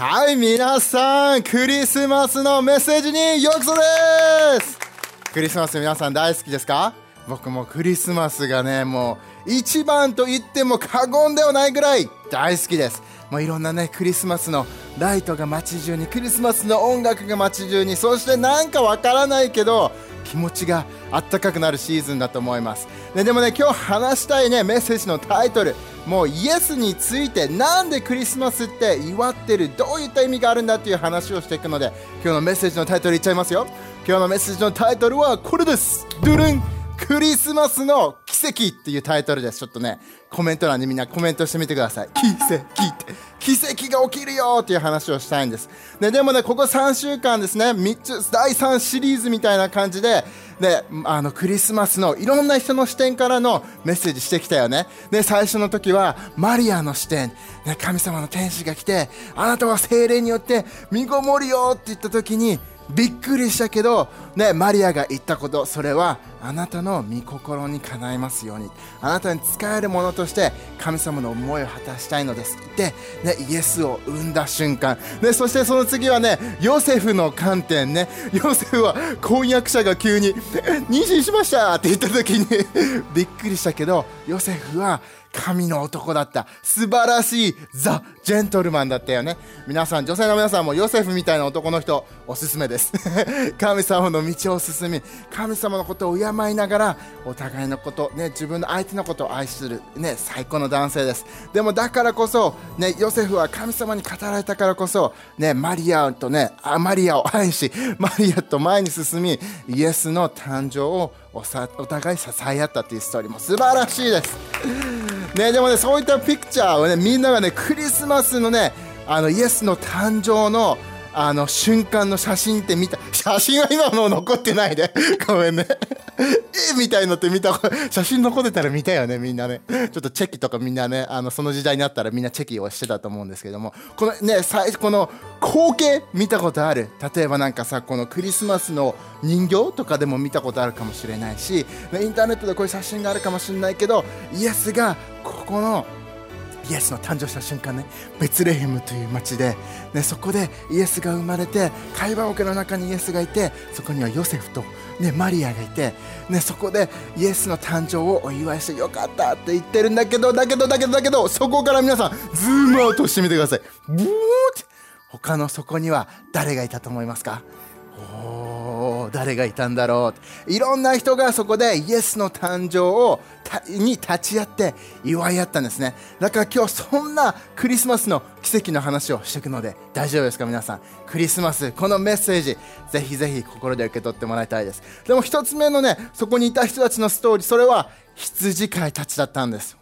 はい、皆さん、クリスマスのメッセージにようこそですクリスマス皆さん大好きですか？僕もクリスマスがね、もう一番と言っても過言ではないぐらい大好きです。もういろんなね、クリスマスのライトが街中に、クリスマスの音楽が街中に、そしてなんかわからないけど、気持ちがあったかくなるシーズンだと思います、ね、でもね今日話したいねメッセージのタイトル。もうイエスについてなんでクリスマスって祝ってるどういった意味があるんだっていう話をしていくので今日のメッセージのタイトルいっちゃいますよ。今日のメッセージのタイトルはこれです。ドゥルン。クリスマスの奇跡っていうタイトルです。ちょっとね、コメント欄にみんなコメントしてみてください。奇跡って、奇跡が起きるよっていう話をしたいんです。ででもね、ここ3週間ですね、3つ、第3シリーズみたいな感じで、で、あの、クリスマスのいろんな人の視点からのメッセージしてきたよね。で、最初の時は、マリアの視点、ね、神様の天使が来て、あなたは精霊によって身ごもるよって言った時に、びっくりしたけど、ね、マリアが言ったことそれはあなたの御心にかないますように。あなたに使えるものとして神様の思いを果たしたいのです。ってね、イエスを産んだ瞬間、ね、そしてその次はねヨセフの観点ね。ヨセフは婚約者が急に妊娠しましたって言った時に びっくりしたけどヨセフは神の男だった。素晴らしいザ・ジェントルマンだったよね。皆さん女性の皆さんもヨセフみたいな男の人おすすめです。神様の道を進み神様のことを敬いながらお互いのことね自分の相手のことを愛するね最高の男性です。でもだからこそねヨセフは神様に語られたからこそねマリアとねマリアを愛しマリアと前に進みイエスの誕生をお互い支え合ったというストーリーも素晴らしいです。ね、でもね、そういったピクチャーをね、みんながね、クリスマスのね、あの、イエスの誕生の、あの、瞬間の写真って見た、写真は今も残ってないで。ごめんね。え？みたいのって見た、写真残ってたら見たよね、みんなね。ちょっとチェキとかみんなね、あの、その時代になったらみんなチェキをしてたと思うんですけども、このね、最初この光景見たことある？例えばなんかさ、このクリスマスの人形とかでも見たことあるかもしれないし、インターネットでこういう写真があるかもしれないけど、イエスがここのイエスの誕生した瞬間ねベツレヘムという町で、ね、そこでイエスが生まれて会話桶の中にイエスがいてそこにはヨセフと、ね、マリアがいて、ね、そこでイエスの誕生をお祝いしてよかったって言ってるんだけどだけどだけどだけどそこから皆さんズームアウトしてみてください。ブーって。他のそこには誰がいたと思いますか？誰がいたんだろう。いろんな人がそこでイエスの誕生をに立ち会って祝い合ったんですね。だから今日そんなクリスマスの奇跡の話をしていくので大丈夫ですか皆さん。クリスマスこのメッセージぜひぜひ心で受け取ってもらいたいです。でも一つ目のねそこにいた人たちのストーリーそれは羊飼いたちだったんです。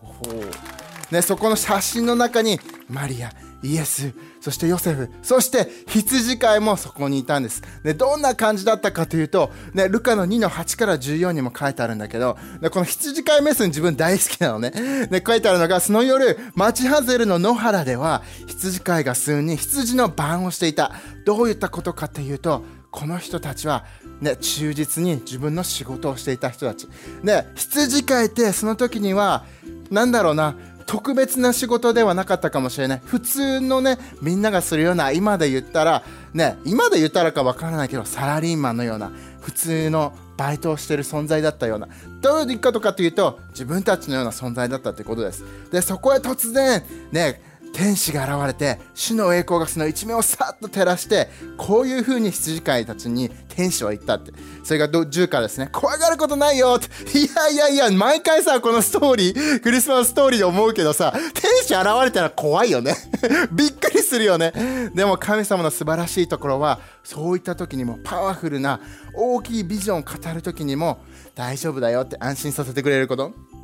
ね、そこの写真の中にマリア。イエスそしてヨセフそして羊飼いもそこにいたんです。でどんな感じだったかというと、ね、ルカの2の8から14にも書いてあるんだけどでこの羊飼いメッセン自分大好きなのね。で書いてあるのがその夜町ハゼルの野原では羊飼いが数人羊の番をしていた。どういったことかというとこの人たちは、ね、忠実に自分の仕事をしていた人たち。で、羊飼いってその時には、なんだろうな、特別な仕事ではなかったかもしれない。普通のねみんながするような今で言ったらね今で言ったらかわからないけどサラリーマンのような普通のバイトをしてる存在だったようなどういうことかというと自分たちのような存在だったということです。でそこへ突然ね天使が現れて主の栄光がその一面をさっと照らしてこういう風に羊飼いたちに天使は言ったって。それが10からですね。怖がることないよって。いやいやいや毎回さこのストーリークリスマスストーリーで思うけどさ天使現れたら怖いよね。びっくりするよね。でも神様の素晴らしいところはそういった時にもパワフルな大きいビジョンを語る時にも大丈夫だよって安心させてくれること。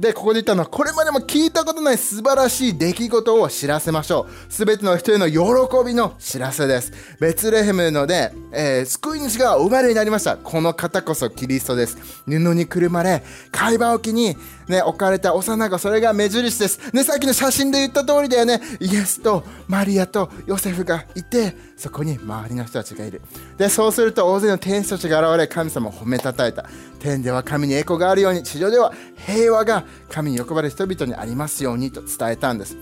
で、ここで言ったのは、これまでも聞いたことない素晴らしい出来事を知らせましょう。すべての人への喜びの知らせです。ベツレヘムので、えー、救い主が生まれになりました。この方こそキリストです。布にくるまれ、会話置きに、ね、置かれた幼子、それが目印です。ね、さっきの写真で言った通りだよね。イエスとマリアとヨセフがいて、そこに周りの人たちがいる。で、そうすると大勢の天使たちが現れ、神様を褒めたたえた。天では神に栄光があるように、地上では平和が神に欲張る人々にありますようにと伝えたんです。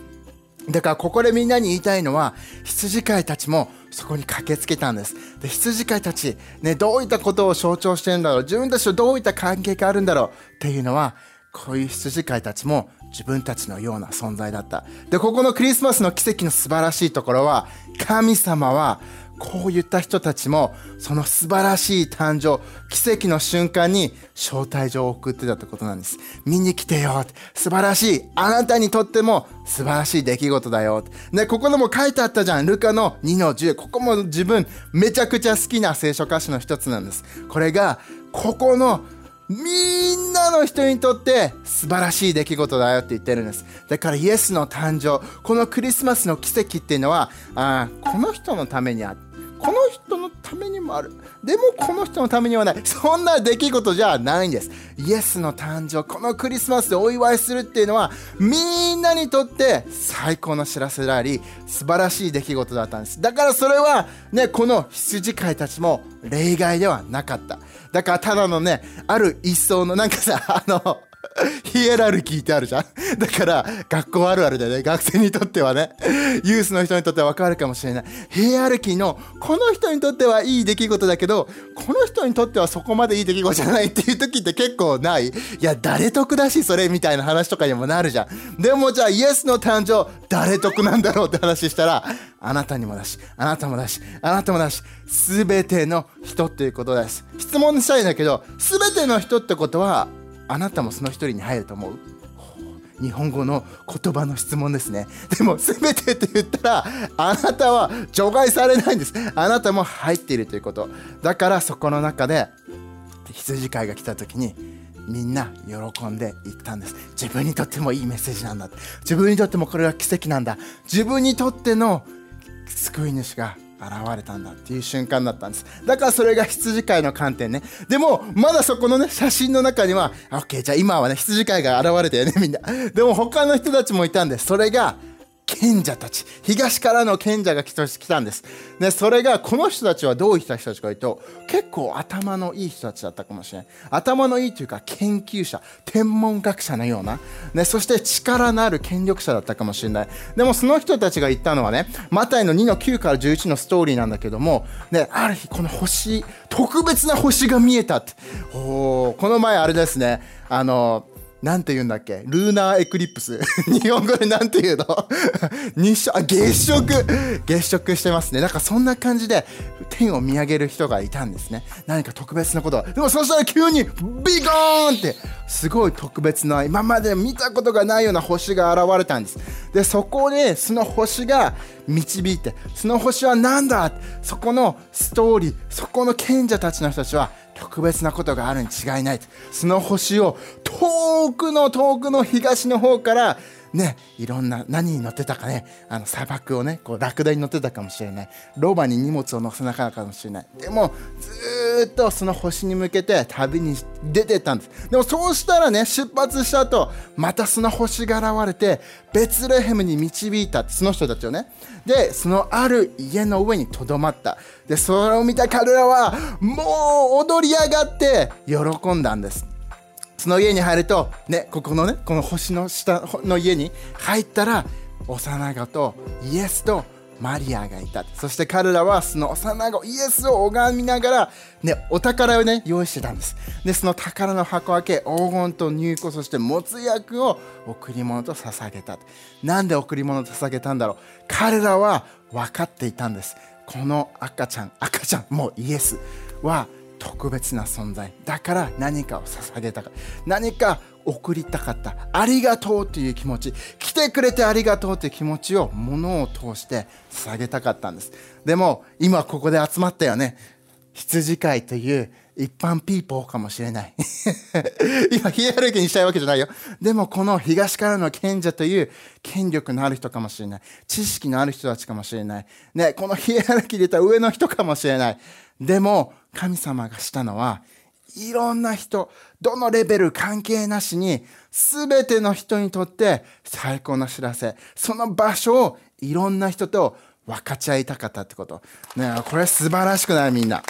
だからここでみんなに言いたいのは羊飼いたちもそこに駆けつけたんです。で羊飼いたち、ね、どういったことを象徴してるんだろう。自分たちとどういった関係があるんだろうっていうのはこういう羊飼いたちも自分たちのような存在だった。でここのクリスマスの奇跡の素晴らしいところは神様はこういった人たちもその素晴らしい誕生奇跡の瞬間に招待状を送ってたってことなんです。見に来てよ素晴らしい。あなたにとっても素晴らしい出来事だよねここでも書いてあったじゃん。ルカの2の10ここも自分めちゃくちゃ好きな聖書歌詞の一つなんです。これがここのみんなの人にとって素晴らしい出来事だよって言ってるんです。だからイエスの誕生、このクリスマスの奇跡っていうのは、あこの人のためにあって、この人のためにもある。でもこの人のためにはない。そんな出来事じゃないんです。イエスの誕生、このクリスマスでお祝いするっていうのは、みんなにとって最高の知らせであり、素晴らしい出来事だったんです。だからそれは、ね、この羊飼いたちも例外ではなかった。だからただのね、ある一層のなんかさ、あの、ヒエラルキーってあるじゃん。だから学校あるあるでね。学生にとってはね。ユースの人にとっては分かるかもしれない。ヒエラルキーのこの人にとってはいい出来事だけどこの人にとってはそこまでいい出来事じゃないっていう時って結構ない。いや誰得だしそれみたいな話とかにもなるじゃん。でもじゃあイエスの誕生誰得なんだろうって話したらあなたにもだしあなたもだしあなたもだし全ての人っていうことです。質問したいんだけど全ての人ってことはあなたもその一人に入ると思う？日本語の言葉の質問ですね。でも全てって言ったらあなたは除外されないんです。あなたも入っているということ。だからそこの中で羊飼いが来た時にみんな喜んでいったんです。自分にとってもいいメッセージなんだ。自分にとってもこれは奇跡なんだ。自分にとっての救い主が現れたんだっていう瞬間だったんです。だからそれが羊飼いの観点ね。でもまだそこのね写真の中には OK じゃあ今はね羊飼いが現れたよねみんな。でも他の人たちもいたんですそれが賢者たち東からの賢者が来たんです、ね、それがこの人たちはどういった人たちかというと結構頭のいい人たちだったかもしれない。頭のいいというか研究者天文学者のような、ね、そして力のある権力者だったかもしれない。でもその人たちが言ったのはねマタイの2の9から11のストーリーなんだけども、ね、ある日この星特別な星が見えたって。おこの前あれですねあのなんて言うんだっけ？ルーナーエクリプス 日本語でなんて言うの？日食、あ、月食月食してますね。なんかそんな感じで天を見上げる人がいたんですね。何か特別なことでもそしたら急にビゴーンってすごい特別な今まで見たことがないような星が現れたんです。で、そこでその星が導いて、その星は何だ？そこのストーリー、そこの賢者たちの人たちは特別なことがあるに違いない。その星を遠くの遠くの東の方からね、いろんな何に乗ってたかねあの砂漠をねこうラクダに乗ってたかもしれない。ロバに荷物を乗せなかったかもしれない。でもずっとその星に向けて旅に出てったんです。でもそうしたらね出発した後またその星が現れてベツレヘムに導いた。その人たちをね。でそのある家の上にとどまった。でそれを見た彼らはもう踊り上がって喜んだんです。その家に入ると、ね、ここのね、この星の下の家に入ったら、幼子とイエスとマリアがいた。そして彼らはその幼子イエスを拝みながら、ね、お宝をね、用意してたんです。で、その宝の箱開け、黄金と入庫、そしてもつ薬を贈り物と捧げた。なんで贈り物と捧げたんだろう彼らは分かっていたんです。この赤ちゃん、赤ちゃん、もうイエスは特別な存在だから何かを捧げたか何か送りたかった。ありがとうという気持ち。来てくれてありがとうという気持ちを物を通して捧げたかったんです。でも今ここで集まったよね。羊飼いという一般ピーポーかもしれない。今ヒエラルにしたいわけじゃないよ。でもこの東からの賢者という権力のある人かもしれない。知識のある人たちかもしれない。ねこのヒエラルキーで言った上の人かもしれない。でも神様がしたのはいろんな人、どのレベル関係なしに、すべての人にとって最高の知らせ、その場所をいろんな人と分かち合いたかったってこと。ねこれ素晴らしくないみんな。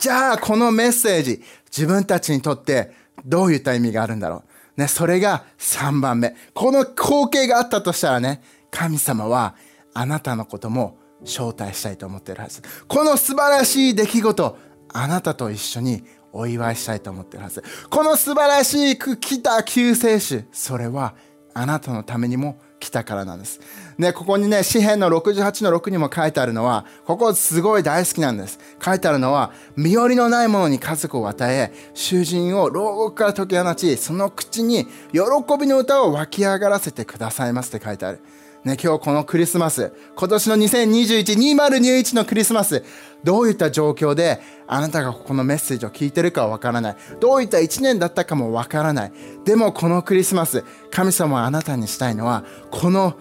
じゃあ、このメッセージ、自分たちにとってどういった意味があるんだろう。ね、それが3番目。この光景があったとしたらね、神様はあなたのことも招待したいと思っているはず。この素晴らしい出来事、あなたと一緒にお祝いしたいと思っているはず。この素晴らしく来た救世主、それはあなたのためにも来たからなんです。ね、ここにね、詩篇の68の6にも書いてあるのは、ここすごい大好きなんです。書いてあるのは、身寄りのない者に家族を与え、囚人を牢獄から解き放ち、その口に喜びの歌を湧き上がらせてくださいますって書いてある。ね、今日このクリスマス、今年の2021、2021のクリスマス、どういった状況であなたがこのメッセージを聞いてるかわからない。どういった一年だったかもわからない。でもこのクリスマス、神様はあなたにしたいのは、この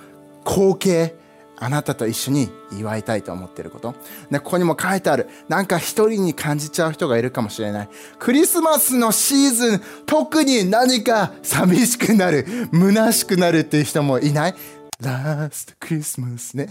光景、あなたと一緒に祝いたいと思っていること。で、ここにも書いてある。なんか一人に感じちゃう人がいるかもしれない。クリスマスのシーズン、特に何か寂しくなる、虚しくなるっていう人もいないラストクリスマスね。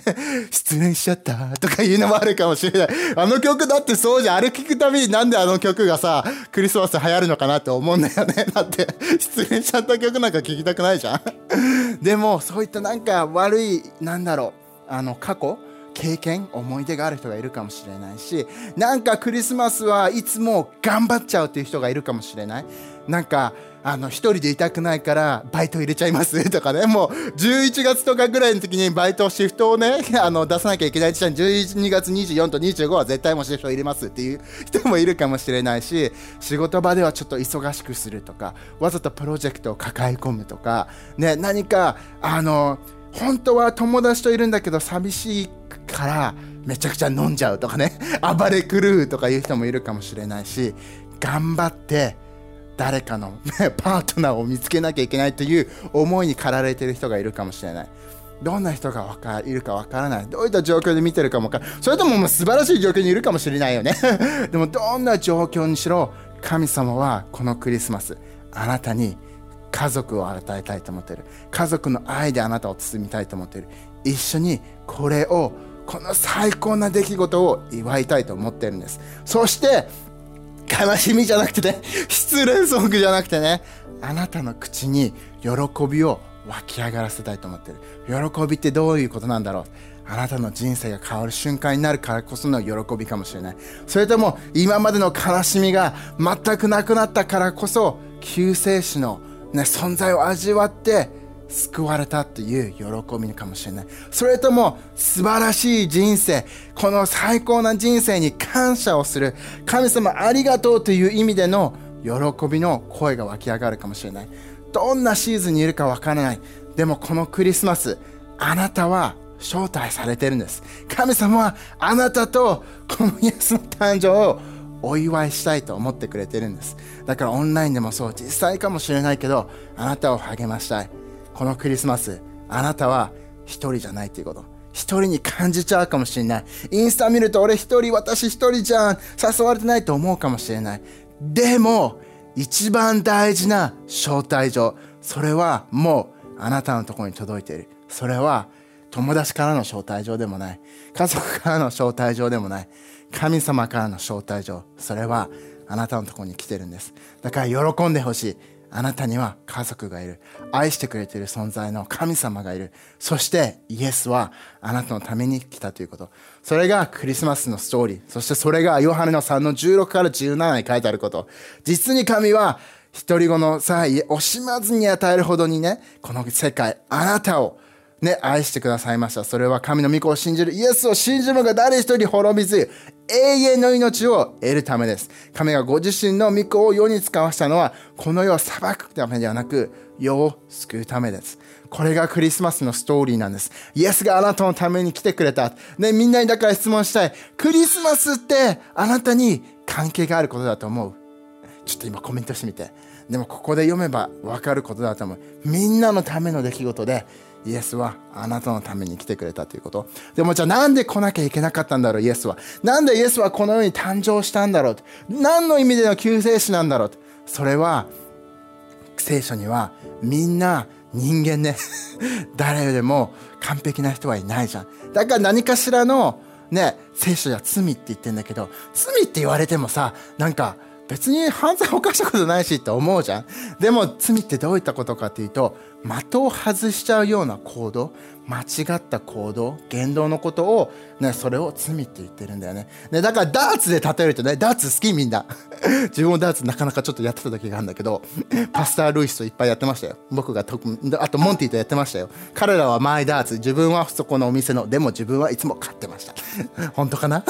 失恋しちゃったとかいうのもあるかもしれない。あの曲だってそうじゃん。あれ聞くたびになんであの曲がさ、クリスマス流行るのかなって思うんだよね。だって、失恋しちゃった曲なんか聴きたくないじゃん。でも、そういったなんか悪い、なんだろう、あの、過去？経験？思い出がある人がいるかもしれないしなんかクリスマスはいつも頑張っちゃうっていう人がいるかもしれないなんかあの、一人でいたくないからバイト入れちゃいます とかね、もう11月とかぐらいの時にバイトシフトをね、あの、出さなきゃいけない時に12月24と25は絶対もうシフト入れますっていう 人もいるかもしれないし、仕事場ではちょっと忙しくするとか、わざとプロジェクトを抱え込むとか、ね、何か、あの、本当は友達といるんだけど寂しいからめちゃくちゃ飲んじゃうとかね、暴れ狂うとかいう人もいるかもしれないし、頑張って誰かの、ね、パートナーを見つけなきゃいけないという思いに駆られている人がいるかもしれない。どんな人がいるかわからない。どういった状況で見てるかもかそれとももう素晴らしい状況にいるかもしれないよね。でもどんな状況にしろ、神様はこのクリスマス、あなたに家族を与えたいと思っている。家族の愛であなたを包みたいと思っている。一緒にこれを、この最高な出来事を祝いたいと思っているんです。そして、悲しみじゃなくてね、失恋ソングじゃなくてね、あなたの口に喜びを湧き上がらせたいと思ってる。喜びってどういうことなんだろうあなたの人生が変わる瞬間になるからこその喜びかもしれない。それとも今までの悲しみが全くなくなったからこそ救世主の、ね、存在を味わって救われたっていう喜びかもしれない。それとも素晴らしい人生、この最高な人生に感謝をする、神様ありがとうという意味での喜びの声が湧き上がるかもしれない。どんなシーズンにいるかわからない。でもこのクリスマス、あなたは招待されてるんです。神様はあなたとこのイエスの誕生をお祝いしたいと思ってくれてるんです。だからオンラインでもそう、実際かもしれないけど、あなたを励ましたい。このクリスマス、あなたは一人じゃないっていうこと。一人に感じちゃうかもしれない。インスタ見ると俺一人、私一人じゃん。誘われてないと思うかもしれない。でも、一番大事な招待状。それはもうあなたのところに届いている。それは友達からの招待状でもない。家族からの招待状でもない。神様からの招待状。それはあなたのところに来てるんです。だから喜んでほしい。あなたには家族がいる。愛してくれている存在の神様がいる。そしてイエスはあなたのために来たということ。それがクリスマスのストーリー。そしてそれがヨハネの3の16から17に書いてあること。実に神は一人子のさえ、惜しまずに与えるほどにね、この世界、あなたをね、愛してくださいました。それは神の御子を信じる、イエスを信じるのが誰一人滅びず、永遠の命を得るためです。神がご自身の御子を世に使わしたのは、この世を裁くためではなく、世を救うためです。これがクリスマスのストーリーなんです。イエスがあなたのために来てくれた。ね、みんなにだから質問したい。クリスマスってあなたに関係があることだと思う。ちょっと今コメントしてみて。でもここで読めばわかることだと思う。みんなのための出来事で、イエスはあなたのために来てくれたということ。でもじゃあなんで来なきゃいけなかったんだろう、イエスは。なんでイエスはこの世に誕生したんだろう。何の意味での救世主なんだろう。それは、聖書にはみんな人間ね、誰よりも完璧な人はいないじゃん。だから何かしらのね、聖書じゃ罪って言ってんだけど、罪って言われてもさ、なんか、別に犯罪犯したことないしって思うじゃん。でも罪ってどういったことかっていうと、的を外しちゃうような行動間違った行動言動のことを、ね、それを罪って言ってるんだよね。ねだからダーツで例えるとねダーツ好きみんな。自分もダーツなかなかちょっとやってた時があるんだけどパスター・ルイスといっぱいやってましたよ。僕が特あとモンティとやってましたよ。彼らはマイダーツ。自分はそこのお店のでも自分はいつも買ってました。本当かな？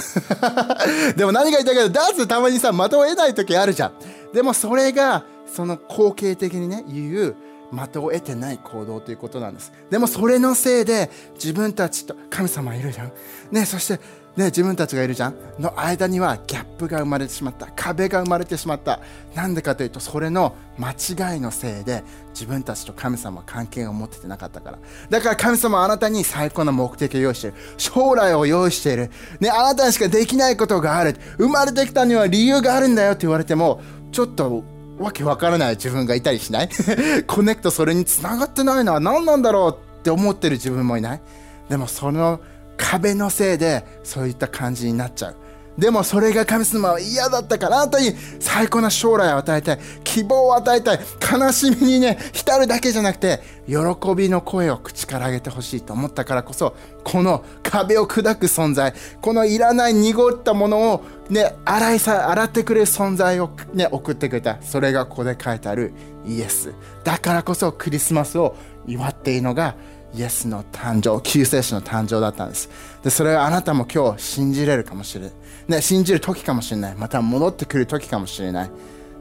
でも何が言いたいけどダーツたまにさ的を得ない時あるじゃん。でもそれがその後継的にね言う的を得てない行動ということなんです。でもそれのせいで自分たちと神様いるじゃん。ねそしてね自分たちがいるじゃん。の間にはギャップが生まれてしまった。壁が生まれてしまった。なんでかというとそれの間違いのせいで自分たちと神様は関係を持っててなかったから。だから神様はあなたに最高の目的を用意している。将来を用意している。ねあなたにしかできないことがある。生まれてきたには理由があるんだよって言われてもちょっとわけわからない自分がいたりしない？コネクトそれにつながってないのは何なんだろうって思ってる自分もいない？でもその壁のせいでそういった感じになっちゃう。でもそれが神様は嫌だったからあなたに最高な将来を与えたい。希望を与えたい。悲しみにね浸るだけじゃなくて喜びの声を口から上げてほしいと思ったからこそこの壁を砕く存在このいらない濁ったものをね洗いさ洗ってくれる存在をね送ってくれたそれがここで書いてある。イエス。だからこそクリスマスを祝っているのがイエスの誕生救世主の誕生だったんです。でそれはあなたも今日信じれるかもしれない、ね、信じる時かもしれない。また戻ってくる時かもしれない。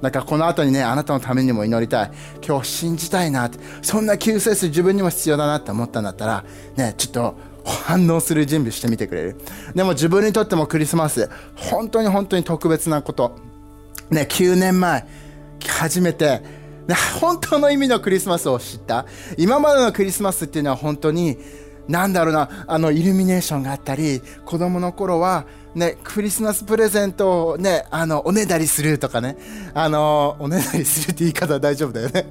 だからこの後にねあなたのためにも祈りたい。今日信じたいなって。そんな救世主自分にも必要だなって思ったんだったらねちょっと反応する準備してみてくれる。でも自分にとってもクリスマス本当に本当に特別なこと。ね9年前初めてね本当の意味のクリスマスを知った。今までのクリスマスっていうのは本当になんだろうなあのイルミネーションがあったり子供の頃はね、クリスマスプレゼントをね、あの、おねだりするとかね、あの、おねだりするって言い方は大丈夫だよね。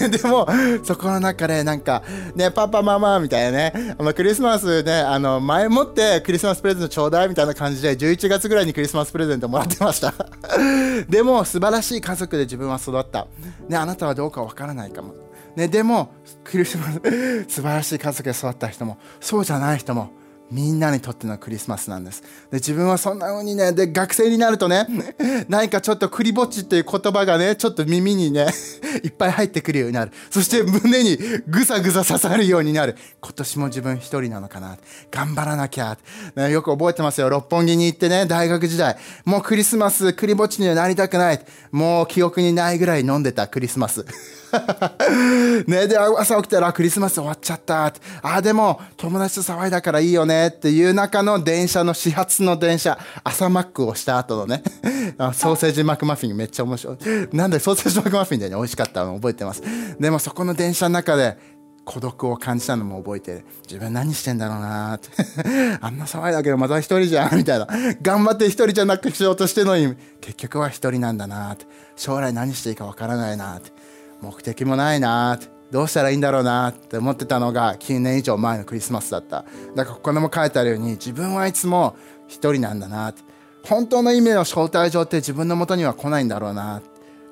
ね でも、そこの中でなんか、ね、パパママみたいなね、あのクリスマスね、あの、前もってクリスマスプレゼントちょうだいみたいな感じで、11月ぐらいにクリスマスプレゼントもらってました。でも、素晴らしい家族で自分は育った。ね、あなたはどうかわからないかも。ね、でも、クリスマス、素晴らしい家族で育った人も、そうじゃない人も、みんなにとってのクリスマスなんです。で、自分はそんな風にね、で、学生になるとね、何かちょっとクリぼっちっていう言葉がね、ちょっと耳にね、いっぱい入ってくるようになる。そして胸にぐさぐさ刺さるようになる。今年も自分一人なのかな。頑張らなきゃ。ね、よく覚えてますよ。六本木に行ってね、大学時代。もうクリスマス、クリぼっちにはなりたくない。もう記憶にないぐらい飲んでたクリスマス。ね、で、朝起きたらクリスマス終わっちゃった。ああ、でも友達と騒いだからいいよねっていう中の電車の始発の電車、朝マックをした後のね、ソーセージマクマフィンめっちゃ面白い。なんでソーセージマクマフィンでね、美味しかったの覚えてます。でもそこの電車の中で、孤独を感じたのも覚えてる。自分何してんだろうなって。あんな騒いだけどまた一人じゃんみたいな。頑張って一人じゃなくしようとしてのに、結局は一人なんだなって。将来何していいかわからないなって。目的もないなどうしたらいいんだろうなって思ってたのが9年以上前のクリスマスだった。だからここでも書いてあるように自分はいつも一人なんだなって。本当の意味の招待状って自分のもとには来ないんだろうな、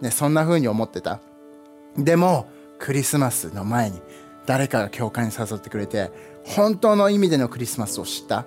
ね、そんな風に思ってた。でもクリスマスの前に誰かが教会に誘ってくれて本当の意味でのクリスマスを知った、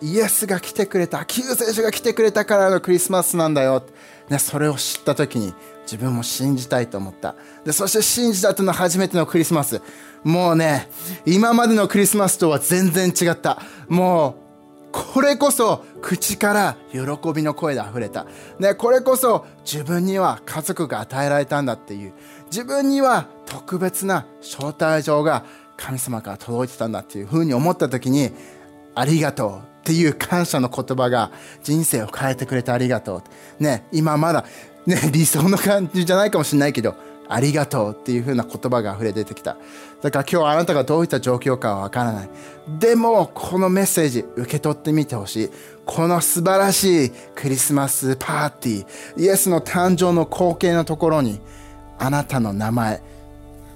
イエスが来てくれた救世主が来てくれたからのクリスマスなんだよ、ね、それを知った時に自分も信じたいと思った。で、そして信じた後の初めてのクリスマス。もうね、今までのクリスマスとは全然違った。もう、これこそ口から喜びの声で溢れた。ね、これこそ自分には家族が与えられたんだっていう。自分には特別な招待状が神様から届いてたんだっていうふうに思った時に、ありがとうっていう感謝の言葉が人生を変えてくれてありがとう。ね、今まだね、理想の感じじゃないかもしれないけど、ありがとうっていう風な言葉が溢れ出てきた。だから今日あなたがどういった状況かはわからない。でも、このメッセージ受け取ってみてほしい。この素晴らしいクリスマスパーティー、イエスの誕生の光景のところに、あなたの名前、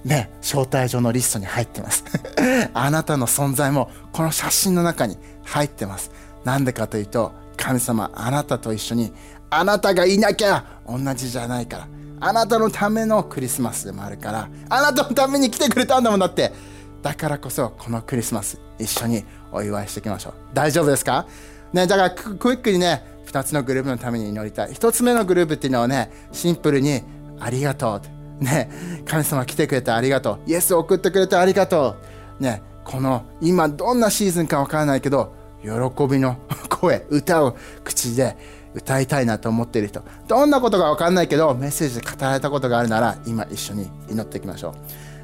ね、招待状のリストに入ってます。あなたの存在もこの写真の中に入ってます。なんでかというと、神様、あなたと一緒にあなたがいなきゃ同じじゃないから。あなたのためのクリスマスでもあるからあなたのために来てくれたんだもんだって。だからこそこのクリスマス一緒にお祝いしていきましょう。大丈夫ですか？ねだからクイックにね2つのグループのために祈りたい。1つ目のグループっていうのはねシンプルにありがとう。ね神様来てくれてありがとう。イエスを送ってくれてありがとう。ねこの今どんなシーズンかわからないけど喜びの 声歌を口で歌いたいなと思っている人。どんなことが分かんないけどメッセージで語られたことがあるなら今一緒に祈っていきましょ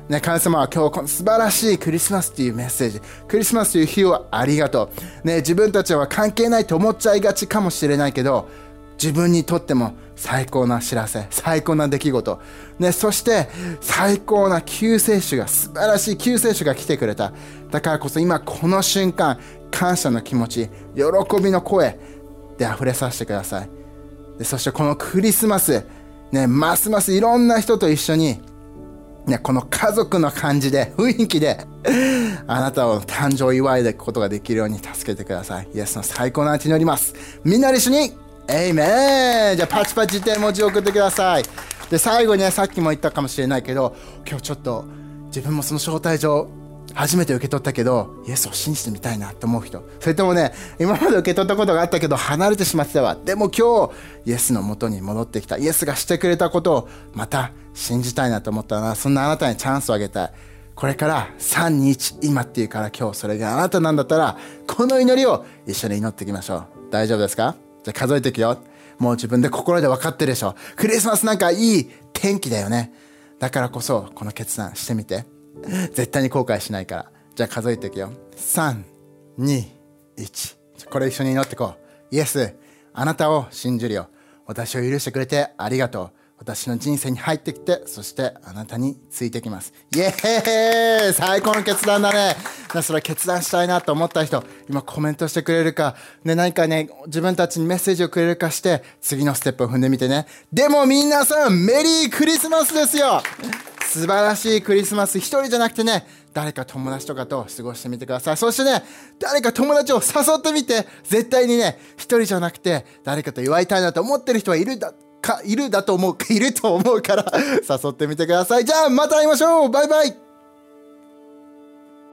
う。ね、神様は今日この素晴らしいクリスマスというメッセージクリスマスという日をありがとう、ね、自分たちは関係ないと思っちゃいがちかもしれないけど自分にとっても最高な知らせ最高な出来事、ね、そして最高な救世主が素晴らしい救世主が来てくれた。だからこそ今この瞬間感謝の気持ち喜びの声で溢れさせてください。でそしてこのクリスマス、ね、ますますいろんな人と一緒に、ね、この家族の感じで雰囲気であなたを誕生祝いでいくことができるように助けてください。イエスの最高な祈ります。みんなで一緒にエイメン。じゃあパチパチって文字を送ってください。で最後にねさっきも言ったかもしれないけど今日ちょっと自分もその招待状初めて受け取ったけどイエスを信じてみたいなと思う人。それともね今まで受け取ったことがあったけど離れてしまってたわ。でも今日イエスのもとに戻ってきた。イエスがしてくれたことをまた信じたいなと思ったらそんなあなたにチャンスをあげたい。これから321今っていうから今日それがあなたなんだったらこの祈りを一緒に祈っていきましょう。大丈夫ですか？じゃあ数えていくよ。もう自分で心で分かってるでしょ。クリスマスなんかいい天気だよね。だからこそこの決断してみて。絶対に後悔しないから。じゃあ数えていくよ。3、2、1。これ一緒に祈っていこう。イエス、あなたを信じるよ。私を許してくれてありがとう。私の人生に入ってきて、そしてあなたについてきます。イエーイ最高の決断だね。それ決断したいなと思った人、今コメントしてくれるか、ね、何かね、自分たちにメッセージをくれるかして、次のステップを踏んでみてね。でも皆さん、メリークリスマスですよ素晴らしいクリスマス一人じゃなくてね、誰か友達とかと過ごしてみてください。そしてね、誰か友達を誘ってみて、絶対にね、一人じゃなくて、誰かと祝いたいなと思ってる人はいるだ、か、いるだと思う、いると思うから誘ってみてください。じゃあ、また会いましょうバイバイ